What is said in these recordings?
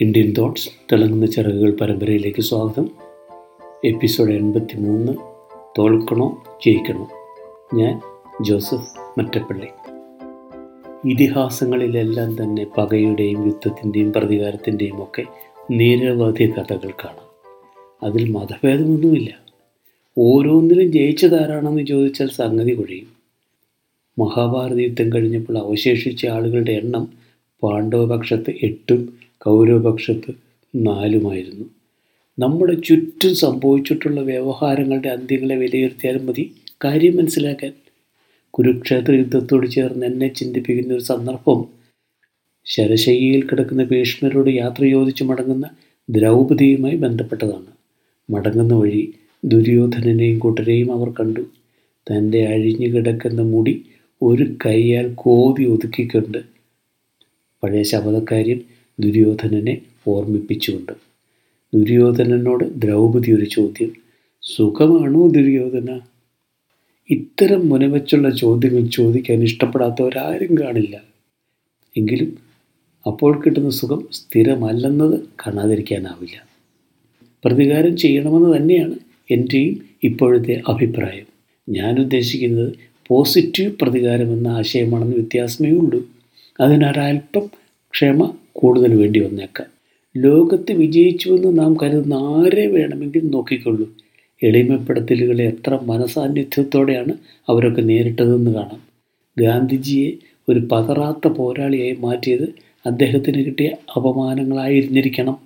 Indian thoughts തിളങ്ങുന്ന ചിറകുകൾ പരമ്പരയിലേക്ക് സ്വാഗതം. എപ്പിസോഡ് എൺപത്തി മൂന്ന് തോൽക്കണോ ജയിക്കണോ? ഞാൻ ജോസഫ് മറ്റപ്പള്ളി. ഇതിഹാസങ്ങളിലെല്ലാം തന്നെ പകയുടെയും യുദ്ധത്തിന്റെയും പ്രതികാരത്തിന്റെയും ഒക്കെ നിരവധി കഥകൾ കാണാം. അതിൽ മതഭേദമൊന്നുമില്ല. ഓരോന്നിലും ജയിച്ചതാരാണെന്ന് ചോദിച്ചാൽ സംഗതി കുഴയും. മഹാഭാരത യുദ്ധം കഴിഞ്ഞപ്പോൾ അവശേഷിച്ച ആളുകളുടെ എണ്ണം പാണ്ഡവപക്ഷത്ത് എട്ടും കൗരവപക്ഷത്ത് നാലുമായിരുന്നു. നമ്മുടെ ചുറ്റും സംഭവിച്ചിട്ടുള്ള വ്യവഹാരങ്ങളുടെ അന്ത്യങ്ങളെ വിലയിരുത്തിയാലും മതി. കാര്യം മനസ്സിലാക്കാൻ കുരുക്ഷേത്ര യുദ്ധത്തോട് ചേർന്ന് എന്നെ ചിന്തിപ്പിക്കുന്ന ഒരു സന്ദർഭം. ശരശയ്യയിൽ കിടക്കുന്ന ഭീഷ്മരോട് യാത്ര ചോദിച്ചു മടങ്ങുന്ന ദ്രൗപദിയുമായി ബന്ധപ്പെട്ടതാണ്. മടങ്ങുന്ന വഴി ദുര്യോധനനെയും കൂട്ടരെയും അവർ കണ്ടു. തന്റെ അഴിഞ്ഞു കിടക്കുന്ന മുടി ഒരു കൈയാൽ കോതി ഒതുക്കിക്കൊണ്ട് പഴയ ശബദക്കാര്യം ദുര്യോധനനെ ഓർമ്മിപ്പിച്ചുകൊണ്ട്. ദുര്യോധനനോട് ദ്രൗപദി ഒരു ചോദ്യം. സുഖമാണോ ദുര്യോധന? ഇത്തരം മുനവച്ചുള്ള ചോദ്യങ്ങൾ ചോദിക്കാൻ ഇഷ്ടപ്പെടാത്തവരാരും കാണില്ല. എങ്കിലും അപ്പോൾ കിട്ടുന്ന സുഖം സ്ഥിരമല്ലെന്നത് കാണാതിരിക്കാനാവില്ല. പ്രതികാരം ചെയ്യണമെന്ന് തന്നെയാണ് എന്റെയും ഇപ്പോഴത്തെ അഭിപ്രായം. ഞാൻ ഉദ്ദേശിക്കുന്നത് പോസിറ്റീവ് പ്രതികാരം എന്ന ആശയമാണെന്ന് വ്യത്യാസമേ ഉള്ളൂ. അതിനൊരൽപ്പം ക്ഷമ കൂടുതൽ വേണ്ടി വന്നേക്കാം. ലോകത്ത് വിജയിച്ചുവെന്ന് നാം കരുതുന്ന ആരെ വേണമെങ്കിലും നോക്കിക്കൊള്ളൂ. എളിമപ്പെടുത്തലുകളെ എത്ര മനസാന്നിധ്യത്തോടെയാണ് അവരൊക്കെ നേരിട്ടതെന്ന് കാണാം. ഗാന്ധിജിയെ ഒരു പതറാത്ത പോരാളിയായി മാറ്റിയത് അദ്ദേഹത്തിന് കിട്ടിയ അപമാനങ്ങളായിരുന്നിരിക്കണം.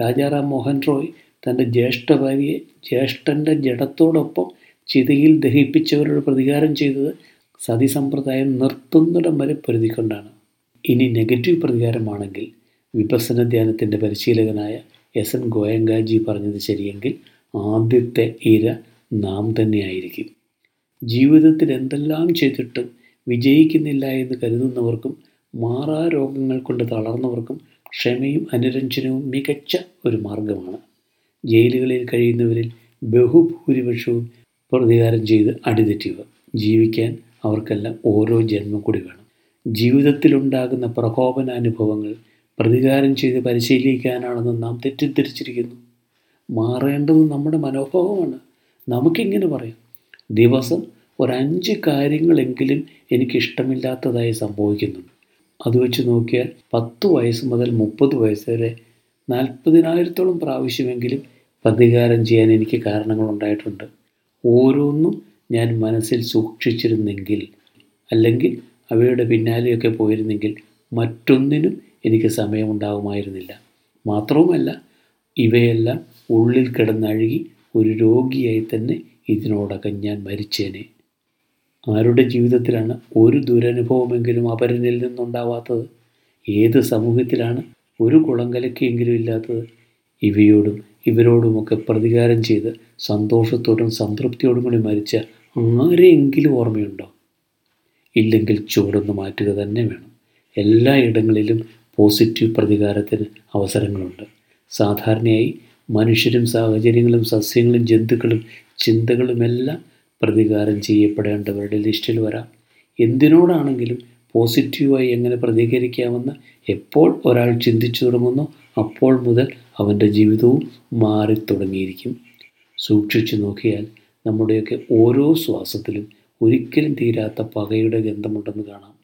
രാജാറാം മോഹൻ റോയ് തന്റെ ജ്യേഷ്ഠ ഭാര്യയെ ജ്യേഷ്ഠന്റെ ജഡത്തോടൊപ്പം ചിതയിൽ ദഹിപ്പിച്ചവരോട് പ്രതികാരം ചെയ്തത് സതി സമ്പ്രദായം നിർത്തുന്നിടം വരെ പൊരുതിക്കൊണ്ടാണ്. ഇനി നെഗറ്റീവ് പ്രതികാരമാണെങ്കിൽ വിപസന ധ്യാനത്തിന്റെ പരിശീലകനായ എസ് എൻ ഗോയങ്കാജി പറഞ്ഞത് ശരിയെങ്കിൽ ആദ്യത്തെ ഇര നാം തന്നെയായിരിക്കും. ജീവിതത്തിൽ എന്തെല്ലാം ചെയ്തിട്ടും വിജയിക്കുന്നില്ല എന്ന് കരുതുന്നവർക്കും മാറാ രോഗങ്ങൾ കൊണ്ട് തളർന്നവർക്കും ക്ഷമയും അനുരഞ്ജനവും മികച്ച ഒരു മാർഗമാണ്. ജയിലുകളിൽ കഴിയുന്നവരിൽ ബഹുഭൂരിപക്ഷവും പ്രതികാരം ചെയ്ത് അടിതെറ്റിയവർ. ജീവിക്കാൻ അവർക്കെല്ലാം ഓരോ ജന്മം കൂടി വേണം. ജീവിതത്തിലുണ്ടാകുന്ന പ്രകോപനാനുഭവങ്ങൾ പ്രതികാരം ചെയ്ത് പരിശീലിക്കാനാണെന്ന് നാം തെറ്റിദ്ധരിച്ചിരിക്കുന്നു. മാറേണ്ടത് നമ്മുടെ മനോഭാവമാണ്. നമുക്കിങ്ങനെ പറയാം. ദിവസം ഒരഞ്ച് കാര്യങ്ങളെങ്കിലും എനിക്കിഷ്ടമില്ലാത്തതായി സംഭവിക്കുന്നുണ്ട്. അത് വെച്ച് നോക്കിയാൽ പത്ത് വയസ്സ് മുതൽ മുപ്പത് വയസ്സ് വരെ നാൽപ്പതിനായിരത്തോളം പ്രാവശ്യമെങ്കിലും പ്രതികാരം ചെയ്യാൻ എനിക്ക് കാരണങ്ങളുണ്ടായിട്ടുണ്ട്. ഓരോന്നും ഞാൻ മനസ്സിൽ സൂക്ഷിച്ചിരുന്നെങ്കിൽ അല്ലെങ്കിൽ അവയുടെ പിന്നാലെയൊക്കെ പോയിരുന്നെങ്കിൽ മറ്റൊന്നിനും എനിക്ക് സമയമുണ്ടാകുമായിരുന്നില്ല മാത്രവുമല്ല ഇവയെല്ലാം ഉള്ളിൽ കിടന്നഴുകി ഒരു രോഗിയായി തന്നെ ഇതിനോടകം ഞാൻ മരിച്ചേനെ. ആരുടെ ജീവിതത്തിലാണ് ഒരു ദുരനുഭവമെങ്കിലും അപരനിൽ നിന്നുണ്ടാവാത്തത്? ഏത് സമൂഹത്തിലാണ് ഒരു കുളങ്കലക്കെങ്കിലും ഇല്ലാത്തത്? ഇവയോടും ഇവരോടുമൊക്കെ പ്രതികാരം ചെയ്ത് സന്തോഷത്തോടും സംതൃപ്തിയോടും കൂടി മരിച്ച ആരെയെങ്കിലും ഓർമ്മയുണ്ടോ? ഇല്ലെങ്കിൽ ചുവടൊന്ന് മാറ്റുക തന്നെ വേണം. എല്ലാ ഇടങ്ങളിലും പോസിറ്റീവ് പ്രതികാരത്തിന് അവസരങ്ങളുണ്ട്. സാധാരണയായി മനുഷ്യരും സാഹചര്യങ്ങളും സസ്യങ്ങളും ജന്തുക്കളും ചിന്തകളുമെല്ലാം പ്രതികാരം ചെയ്യപ്പെടേണ്ടവരുടെ ലിസ്റ്റിൽ വരാം. എന്തിനോടാണെങ്കിലും പോസിറ്റീവായി എങ്ങനെ പ്രതികരിക്കാമെന്ന് എപ്പോൾ ഒരാൾ ചിന്തിച്ചു തുടങ്ങുന്നു അപ്പോൾ മുതൽ അവന്റെ ജീവിതവും മാറിത്തുടങ്ങിയിരിക്കും. സൂക്ഷിച്ചു നോക്കിയാൽ നമ്മുടെയൊക്കെ ഓരോ ശ്വാസത്തിലും ഒരിക്കലും തീരാത്ത പകയുടെ ഗന്ധമുണ്ടെന്ന് കാണാം.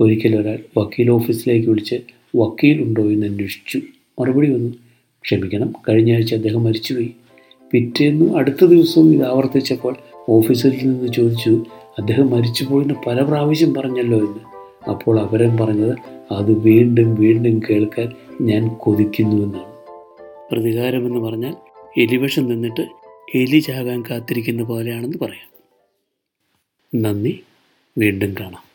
ഒരിക്കൽ ഒരാൾ വക്കീൽ ഓഫീസിലേക്ക് വിളിച്ച് വക്കീലുണ്ടോ എന്ന് അന്വേഷിച്ചു. മറുപടി വന്നു ക്ഷമിക്കണം കഴിഞ്ഞ ആഴ്ച അദ്ദേഹം മരിച്ചുപോയി. പിറ്റേന്ന് അടുത്ത ദിവസവും ഇത് ആവർത്തിച്ചപ്പോൾ ഓഫീസറിൽ നിന്ന് ചോദിച്ചു അദ്ദേഹം മരിച്ചുപോയെന്ന് പല പ്രാവശ്യം പറഞ്ഞല്ലോ എന്ന്. അപ്പോൾ അവരൻ പറഞ്ഞത് അത് വീണ്ടും വീണ്ടും കേൾക്കാൻ ഞാൻ കൊതിക്കുന്നുവെന്നാണ് പ്രതികാരമെന്ന് പറഞ്ഞാൽ എലിവിഷം നിന്നിട്ട് എലി ചാകാൻ കാത്തിരിക്കുന്ന പോലെയാണെന്ന് പറയാം. നന്ദി. വീണ്ടും കാണാം.